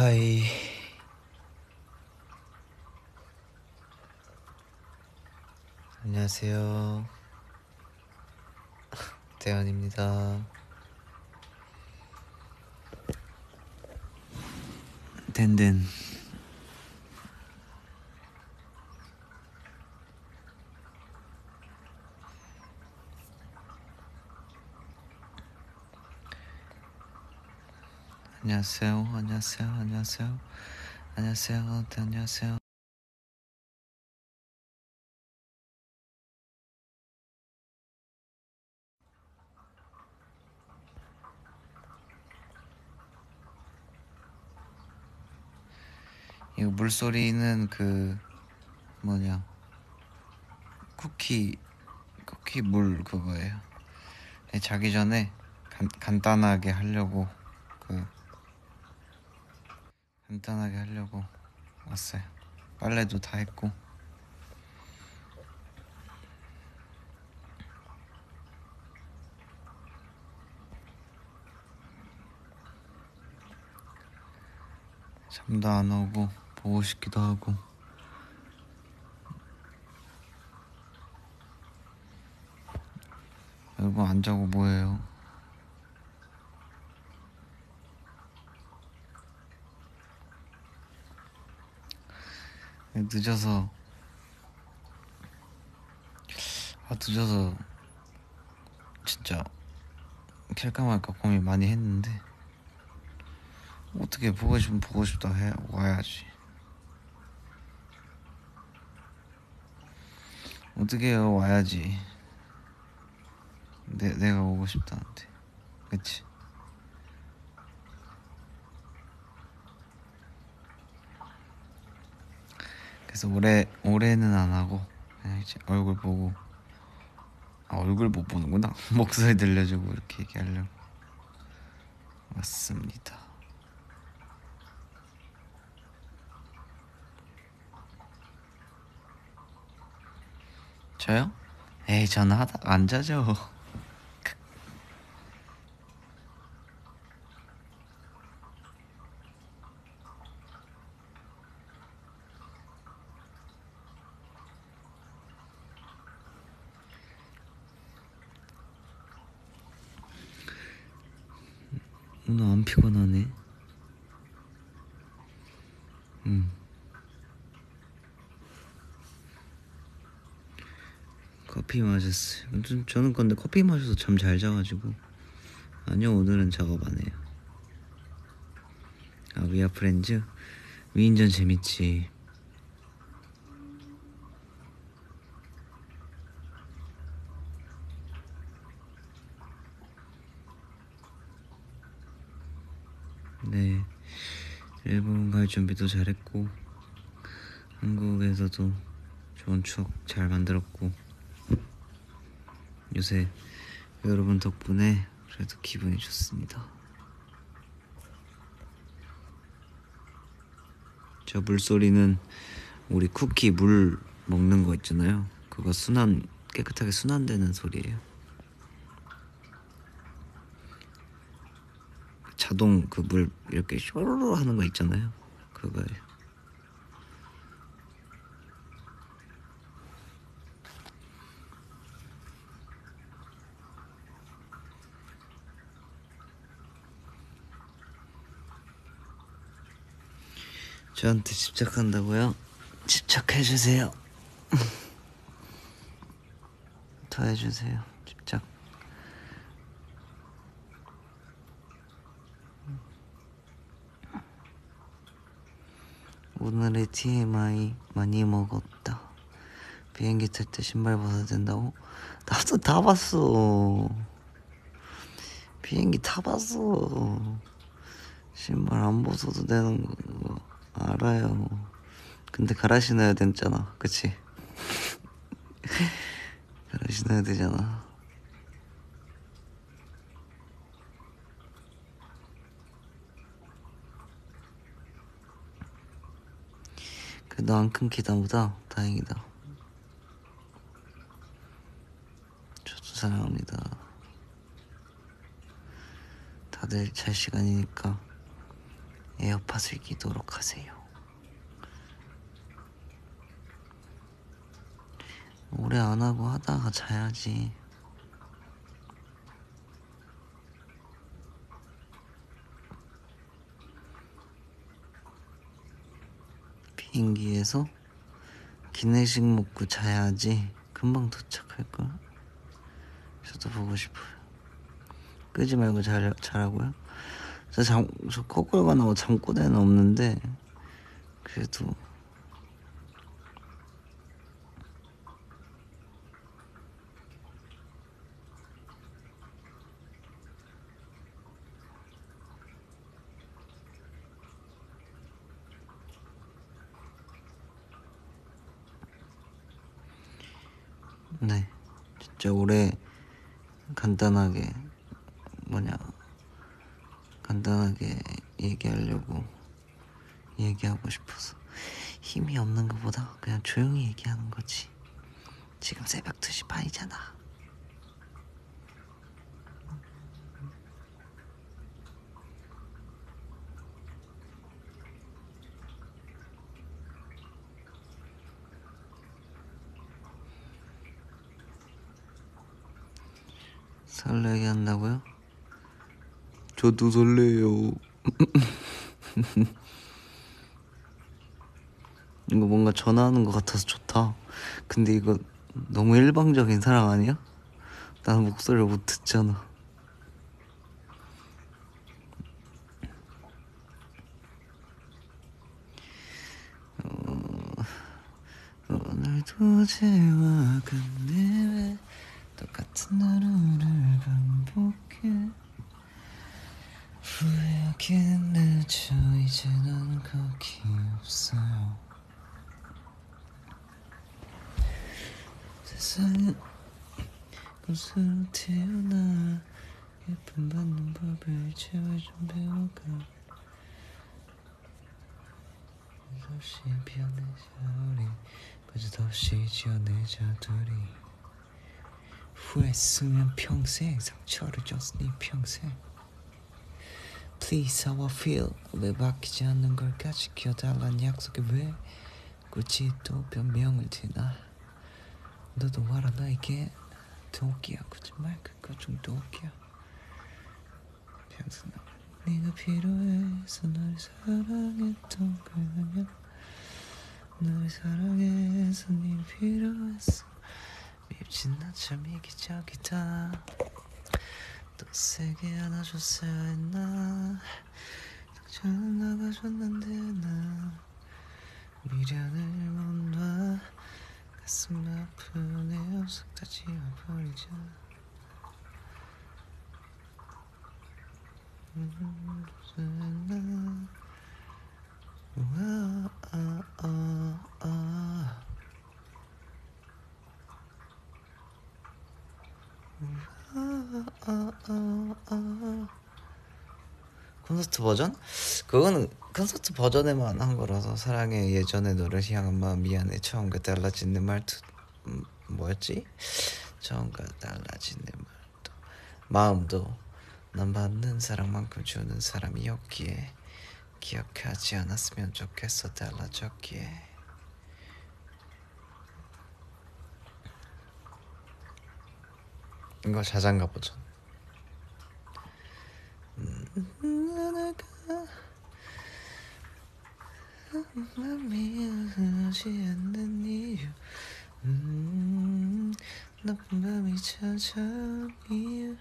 하이. 안녕하세요. 대현입니다. 덴덴. 안녕하세요. 안녕하세요. 안녕하세요. 안녕하세요. 네, 안녕하세요. 이거 물소리는 그 뭐냐 쿠키 쿠키 물 그거예요. 네, 자기 전에 간, 간단하게 하려고 그 간단하게 하려고 왔어요. 빨래도 다 했고. 잠도 안 오고 보고 싶기도 하고. 여러분 안 자고 뭐해요? 늦어서. 아 늦어서 진짜 캘까 말까 고민 많이 했는데 어떻게 보고 싶으면 보고 싶다 해 와야지. 어떻게 와야지. 내, 내가 오고 싶다는데. 그치 그래서 올해 올해는 안 하고 그냥 이제 얼굴 보고 아 얼굴 못 보는구나 목소리 들려주고 이렇게 얘기하려고 왔습니다. 저요? 에이 저는 하다 안 자죠. 오늘 안 피곤하네. 음. 커피 마셨어요. 좀 저는 근데 커피 마셔서 잠 잘 자가지고 아니요 오늘은 작업 안 해요. 아 위아 프렌즈 위인전 재밌지. 네 일본 갈 준비도 잘했고 한국에서도 좋은 추억 잘 만들었고 요새 여러분 덕분에 그래도 기분이 좋습니다. 저 물소리는 우리 쿠키 물 먹는 거 있잖아요. 그거 순환 깨끗하게 순환되는 소리예요. 자동 그 물 이렇게 쇼로로 하는 거 있잖아요. 그거예요. 저한테 집착한다고요? 집착해주세요. 더 해주세요. 집착. 오늘의 TMI 많이 먹었다. 비행기 탈 때 신발 벗어야 된다고? 나도 다 봤어. 비행기 타봤어. 신발 안 벗어도 되는 거 알아요. 근데 갈아 신어야 됐잖아. 그치? 갈아 신어야 되잖아. 그래도 안 끊기다 보다 다행이다. 저도 사랑합니다. 다들 잘 시간이니까 에어팟을 끼도록 하세요. 오래 안 하고 하다가 자야지. 비행기에서 기내식 먹고 자야지 금방 도착할걸. 저도 보고 싶어요. 끄지 말고 잘, 자라고요? 저 잠, 저 거꾸로 가나고 잠꼬대는 없는데, 그래도. 네. 진짜 올해 간단하게, 뭐냐, 간단하게 얘기하려고 얘기하고 싶어서. 힘이 없는 것보다 그냥 조용히 얘기하는 거지. 지금 새벽 2시 반이잖아. 설레게 한다고요? 저도 설레요. 이거 뭔가 전화하는 것 같아서 좋다. 근데 이거 너무 일방적인 사랑 아니야? 나는 목소리를 못 듣잖아. 어, 오늘도 제와 근데 왜 똑같은 하루를 반복해 후회하기 늦어 이제 난 거기 없어요 세상은 꽃으로 태어나 예쁨 받는 법을 제발 좀 배워가 없이 피어내자 우리 버젓없이 지어내자 둘이 후회했으면 평생 상처를 줬으니 평생. Please how I feel. 왜 바뀌지 않는 걸까 지켜달란 약속에 왜 굳이 또 변명을 드나? 너도 와라 나에게. 도끼야 거짓말 그거 좀 도끼야. 평생 나 네가 필요해서 널 사랑했던 거면 널 사랑해서 네가 필요했어. 밉진 않참 이기적이다. 또 세게 안아줬어야 했나? 상처는 나가줬는데 나 미련을 못놔. 가슴 아픈 내 녀석 다 지워버리자 음, 아, 아, 아, 아. 아, 아, 아, 아. 콘서트 버전? 그거는 콘서트 버전에만 한 거라서 사랑해 예전에 너를 향한 마음 미안해 처음과 달라진 내 말투 음, 뭐였지? 처음과 달라진 내 말도 마음도 난 받는 사랑만큼 주는 사람이었기에 기억하지 않았으면 좋겠어 달라졌기에 이거 자장가 버전 미안하지 않는 이유 음, 나쁜 밤이 찾아온 이유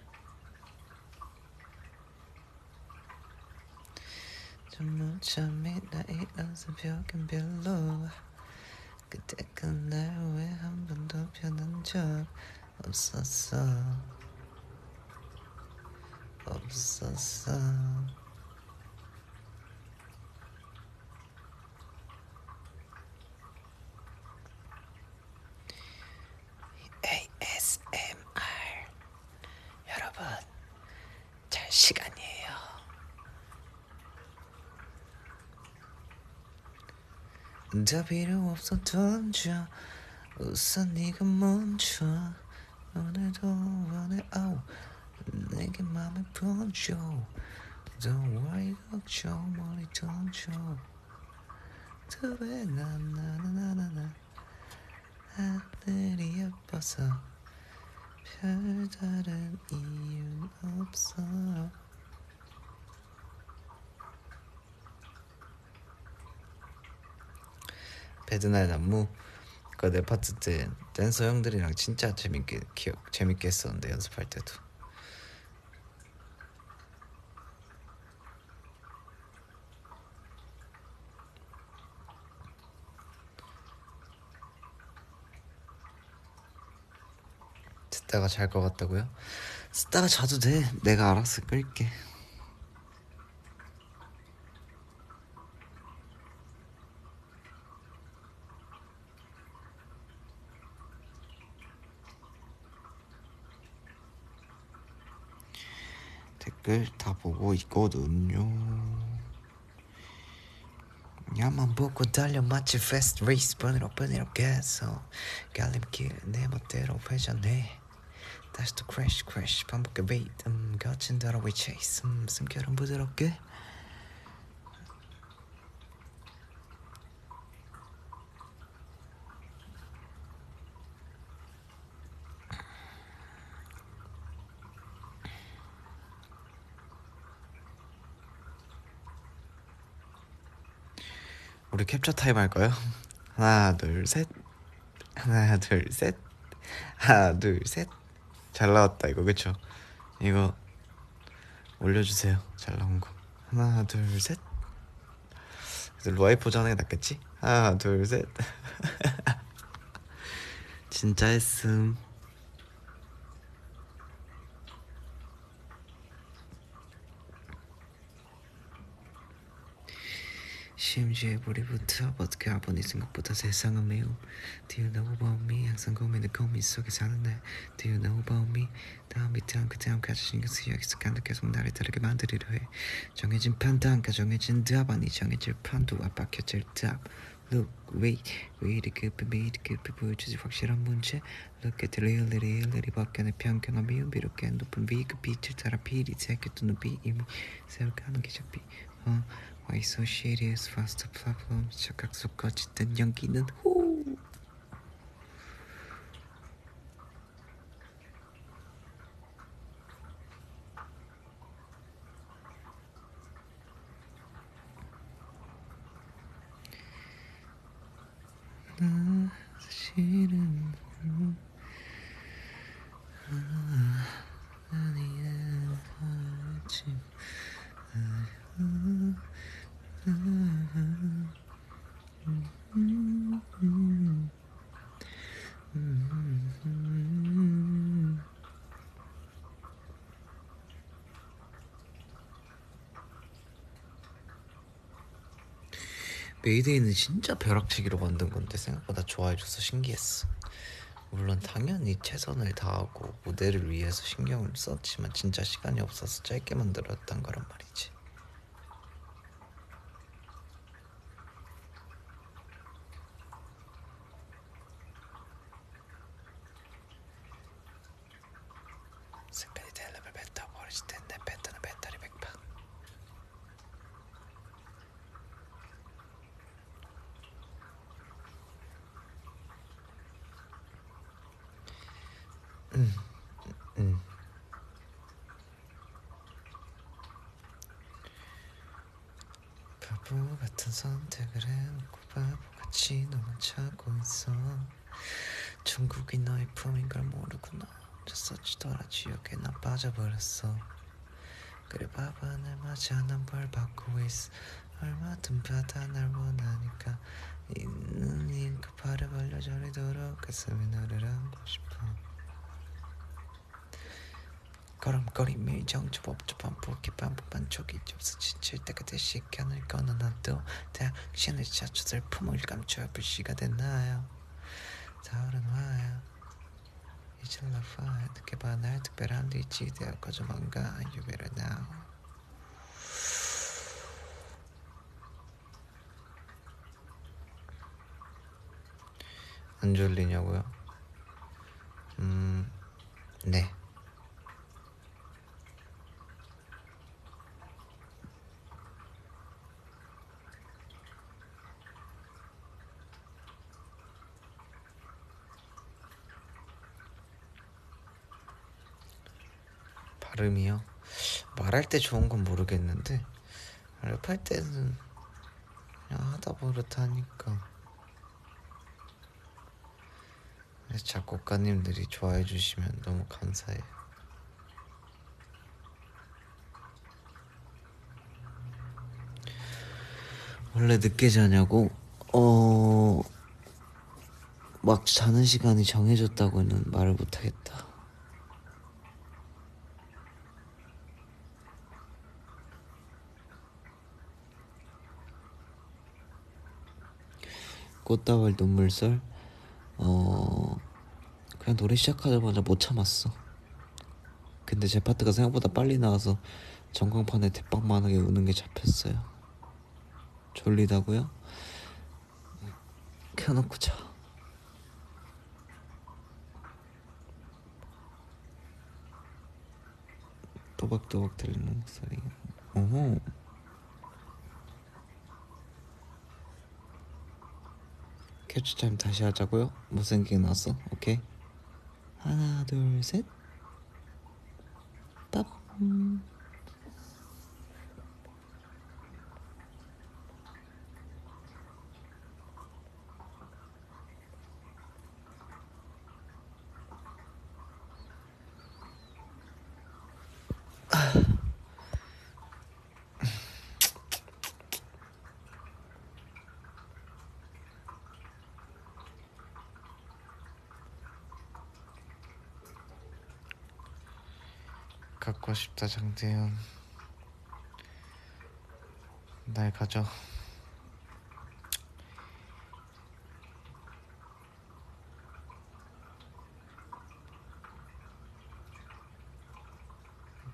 나 이런 새벽엔 별로. 그때 그 날 왜 한 번도 변한 적 없었어. 없었어 ASMR 여러분 잘 시간이에요 더 필요 없어 던져 우선 네가 먼저 오늘도 원해. 아우 내게 맘을 보여줘 Don't worry 걱정 머리 동쳐 두배 나나나나나. 하늘이 예뻐서 별다른 이유 없어 배드날 나무 그내 파트 때 댄서 형들이랑 진짜 재밌게 기억 재밌게 했었는데 연습할 때도. 듣다가 잘 것 같다고요? 쓰다가 자도 돼. 내가 알아서 끌게 댓글 다 보고 있거든요. 야만 보고 달려 마치 패스트 레이스 번이로 번이로 계속 갈림길 내 멋대로 회전해. 다시 또 크래쉬 크래쉬 반복해 리듬 거친 대로 we chase. 음, 숨결은 부드럽게 캡처 타임 할까요? 하나 둘 셋. 하나 둘 셋. 하나 둘 셋. 잘 나왔다 이거. 그쵸? 이거 올려주세요. 잘 나온 거. 하나 둘셋. 하는 게 낫겠지? 하나 둘셋. 진짜 했음 심지어 머리부터 어떻게 알보니 생각보다 세상은 매우 Do you know about me 항상 고민을 고민 속에 사는 날 Do you know about me 다음 이 다음 그 다음까지 신경 쓰여 익숙한데 계속 나를 다르게 만들리려 해. 정해진 판단과 정해진 답 아니 정해질 판도 압박혀질 답. Look, wait, 급해 왜 이리 급해 보여주지. 확실한 문제. Look at the real, 밖에는 편견과 미움 비롭게 높은 위그 빛을 따라 비리 새겨두는 비 이미 세워가는 기적비. 어, Why so serious, fast problem 착각 속 거짓된 연기는 후 나 사실은 음, 아, 아니야 하지 메이데이는 진짜 벼락치기로 만든 건데 생각보다 좋아해줘서 신기했어. 물론 당연히 최선을 다하고 무대를 위해서 신경을 썼지만 진짜 시간이 없어서 짧게 만들었단 거란 말이지. 색깔이 텔레벨 뱉어 버리실 텐데 뱉어는 배터리 백파. 음, 음. 바보 같은 선택을 해놓고 바보같이 너만 찾고 있어. 중국이 너의 품인 걸 모르구나. 졌었지더라 지옥에 나 빠져버렸어. 그래 봐봐 날 맞아 난벌 받고 있어. 얼마든 받아 날 원하니까 이 눈이 그 발에 벌려 저리도록 가슴에 너를 안고 싶어 걸음걸이 정주 법조 반복해 반복 반쪽이 접수 지칠 때가 되시 견을 꺼내 놔도 당신을 찾쳐 슬픔을 감춰 불씨가 됐나요? 타오른 화야. 이제 라파에 느껴봐 날 특별한 뒤지 되어 거저만가 better now 안 졸리냐고요? 음, 네. 발음이요. 말할 때 좋은 건 모르겠는데 랩할 때는 그냥 하다 버릇 하니까 작곡가님들이 좋아해 주시면 너무 감사해요. 원래 늦게 자냐고? 어... 막 자는 시간이 정해졌다고는 말을 못하겠다. 꽃다발 눈물썰 어 그냥 노래 시작하자마자 못 참았어. 근데 제 파트가 생각보다 빨리 나와서 전광판에 대빵만하게 우는 게 잡혔어요. 졸리다고요? 켜놓고 자. 또박또박 들리는 목소리 어허 캡처 타임 다시 하자고요? 못생기게 나왔어? 오케이 하나 둘셋 빠 갖고 싶다 장태현 날 가져.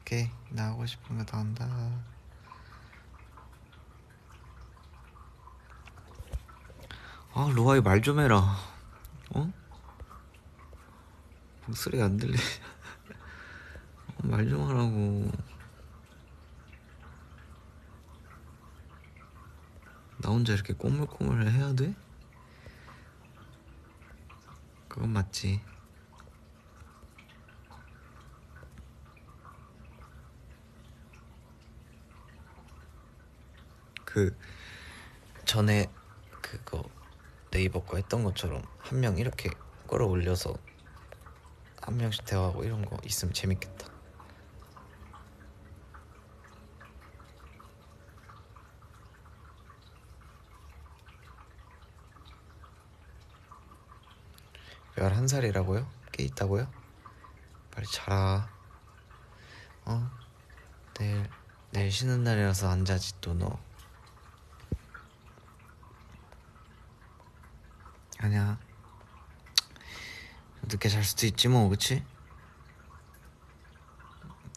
오케이 나 하고 싶은 거 다 한다. 아 로아이 말 좀 해라. 어? 목소리가 안 들리 말 좀 하라고 나 혼자 이렇게 꼬물꼬물 해야 돼? 그건 맞지 그 전에 그거 네이버 거 했던 것처럼 한 명 이렇게 끌어올려서 한 명씩 대화하고 이런 거 있으면 재밌겠다. 열한 살이라고요? 꽤 있다고요? 빨리 자라. 어? 내일 내일 쉬는 날이라서 안 자지 또 너. 아니야. 늦게 잘 수도 있지 뭐, 그치?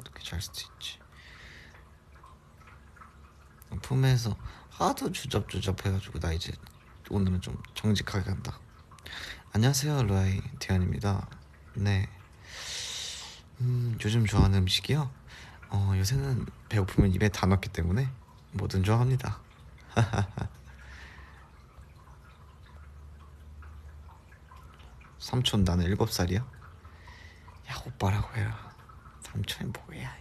늦게 잘 수도 있지. 품에서 하도 주접주접 해가지고 나 이제 오늘은 좀 정직하게 간다. 안녕하세요, 로아이 대현입니다. 네. 음, 요즘 좋아하는 음식이요? 어, 요새는 배고프면 입에 다 넣기 때문에 뭐든 좋아합니다. 삼촌 나는 일곱 살이야? 야 오빠라고 해라 삼촌이 뭐야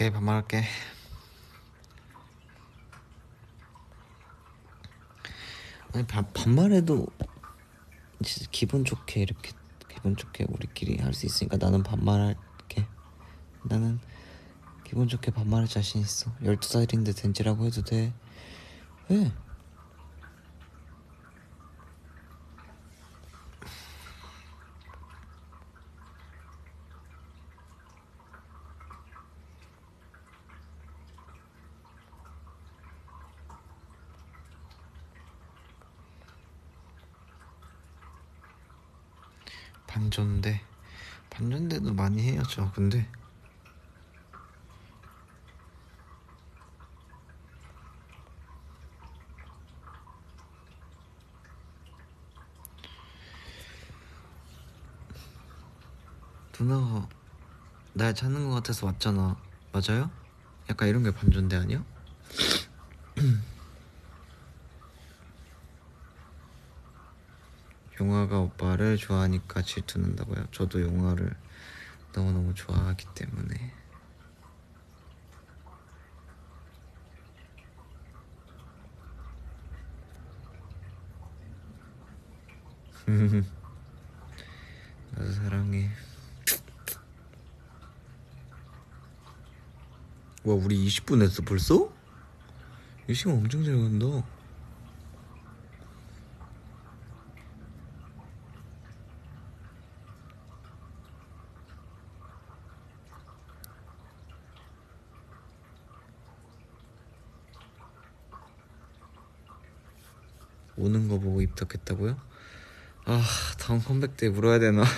오케이 반말할게. 아니 바, 반말해도 진짜 기분 좋게 이렇게 기분 좋게 우리끼리 할 수 있으니까 나는 반말할게. 나는 기분 좋게 반말할 자신 있어. 12살인데 된지라고 해도 돼. 왜? 헤어졌는데 반년 돼도 많이 헤어져 근데 누나가 날 찾는 것 같아서 왔잖아 맞아요? 약간 이런 게 반전대 아니야? 용화가 오빠를 좋아하니까 질투난다고요? 저도 용화를 너무너무 좋아하기 때문에 나도 사랑해 와 우리 20분 했어 벌써? 이 시간 엄청 잘 간다 오는 입덕했다고요? 아 다음 컴백 때 물어야 되나?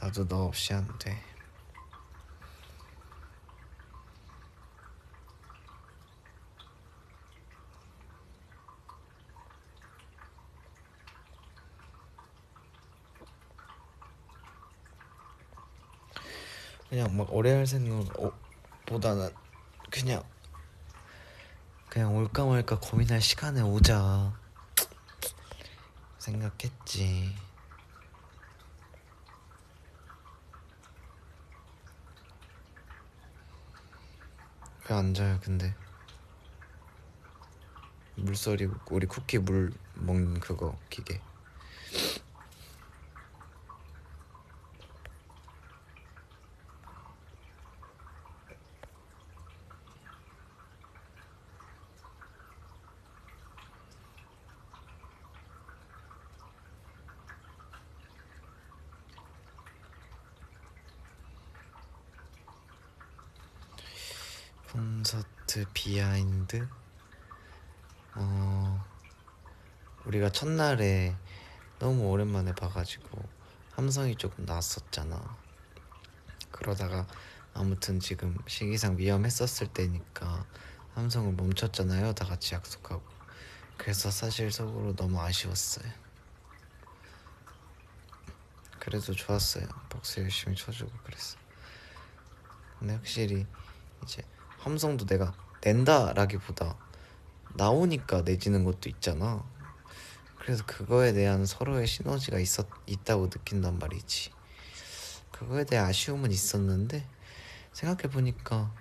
나도 너 없이 안 돼. 그냥 막 오래 할 생각 보다는 그냥 그냥 올까 말까 고민할 시간에 오자. 생각했지. 왜 안 자요 근데? 물소리 우리 쿠키 물 먹는 그거 기계 콘서트 비하인드? 어 우리가 첫날에 너무 오랜만에 봐가지고 함성이 조금 났었잖아. 그러다가 아무튼 지금 시기상 위험했었을 때니까 함성을 멈췄잖아요. 다 같이 약속하고. 그래서 사실 속으로 너무 아쉬웠어요. 그래도 좋았어요. 박수 열심히 쳐주고 그랬어 근데 확실히 이제 함성도 내가 낸다라기보다 나오니까 내지는 것도 있잖아. 그래서 그거에 대한 서로의 시너지가 있었 있다고 느낀단 말이지. 그거에 대해 아쉬움은 있었는데 생각해 보니까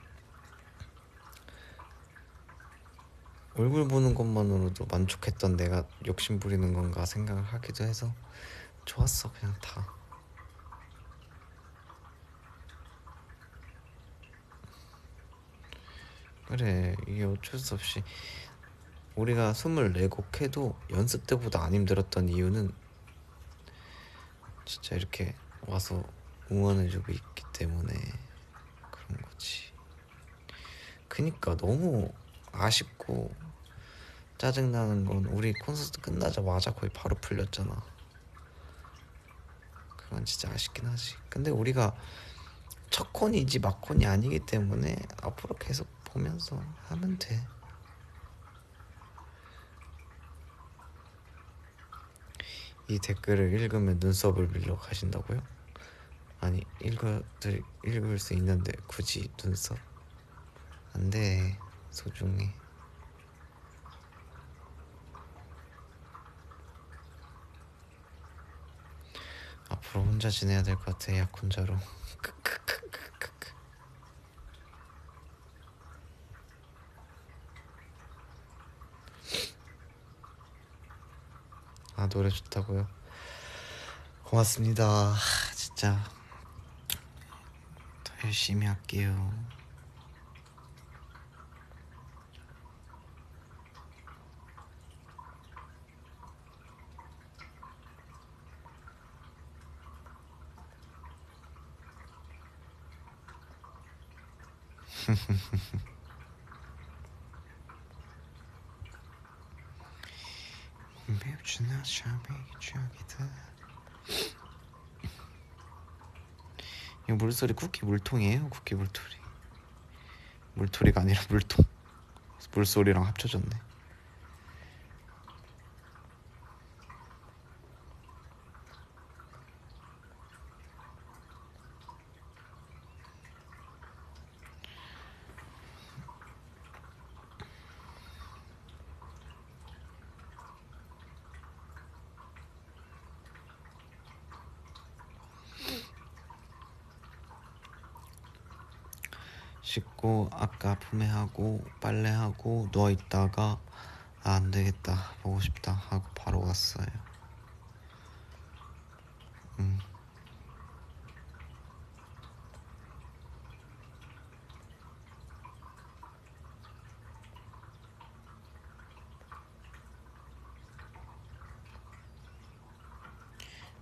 얼굴 보는 것만으로도 만족했던 내가 욕심 부리는 건가 생각을 하기도 해서 좋았어 그냥 다. 그래 이게 어쩔 수 없이. 우리가 24곡 해도 연습 때보다 안 힘들었던 이유는 진짜 이렇게 와서 응원해주고 있기 때문에 그런 거지. 그니까 너무 아쉽고 짜증나는 건 우리 콘서트 끝나자마자 거의 바로 풀렸잖아. 그건 진짜 아쉽긴 하지. 근데 우리가 첫 콘이지 막 콘이 아니기 때문에 앞으로 계속 보면서 하면 돼. 이 댓글을 읽으면 눈썹을 밀러 가신다고요? 아니 읽어 읽을 수 있는데 굳이 눈썹 안돼 소중해 앞으로 혼자 지내야 될 것 같아 약혼자로 아 노래 좋다고요? 고맙습니다. 진짜 더 열심히 할게요. 이 물소리 쿠키 물통이에요? 쿠키 물소리. 물소리가 아니라 물통. 물소리랑 합쳐졌네 씻고 아까 품에 하고 빨래하고 누워 있다가 아, 안 되겠다 보고 싶다 하고 바로 왔어요 음.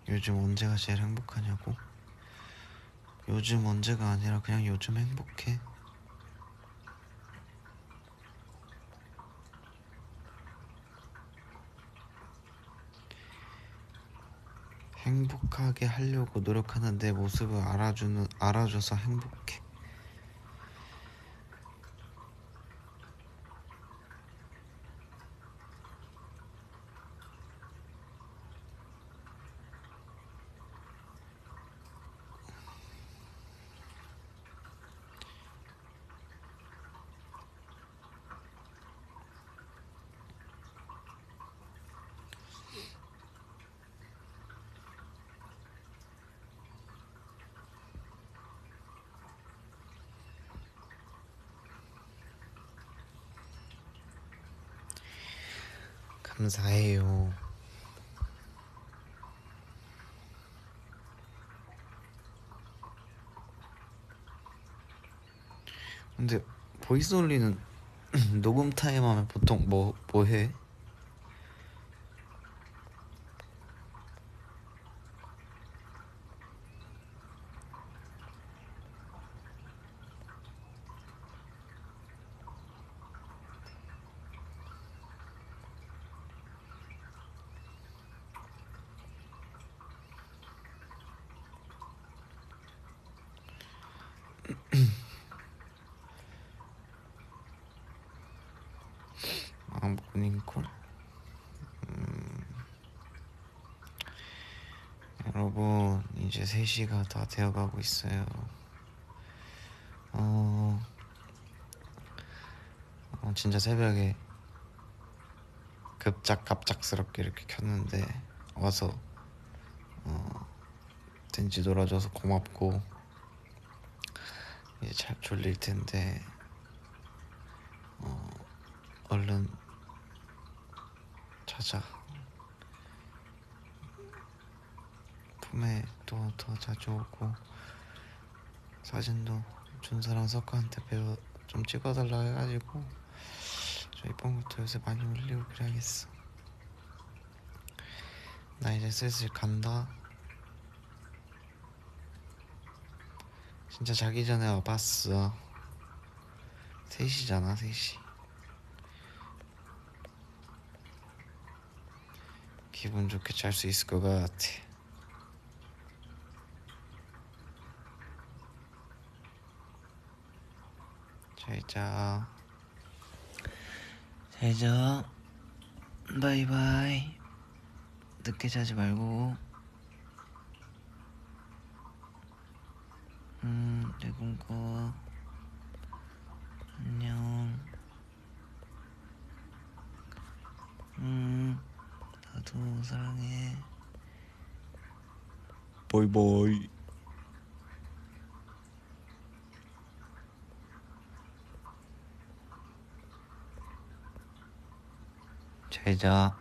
요즘 언제가 제일 행복하냐고? 요즘 언제가 아니라 그냥 요즘 행복해. 행복하게 하려고 노력하는 내 모습을 알아주는 알아줘서 행복해. 감사해요. 근데 보이스 올리는 녹음 타임 하면 보통 뭐, 뭐 해? 아, 모닝콜? 음, 여러분, 이제 3시가 다 되어가고 있어요. 어, 어, 진짜 새벽에 급작 갑작스럽게 이렇게 켰는데 와서 어, 덴지 놀아줘서 고맙고 이제 잘 졸릴 텐데 어, 얼른 자자 품에 또 더 자주 오고 사진도 준서랑 석가한테 배워 좀 찍어달라 해가지고 저 이쁜 것도 요새 많이 올리고 그래야겠어. 나 이제 슬슬 간다. 진짜 자기 전에 와봤어. 3시잖아 3시 기분 좋게 잘 수 있을 것 같아. 잘자. 잘자. 바이바이. 늦게 자지 말고. 음, 내 꿈꿔. 안녕. 음, 나도 사랑해. 바이바이. 잘 자.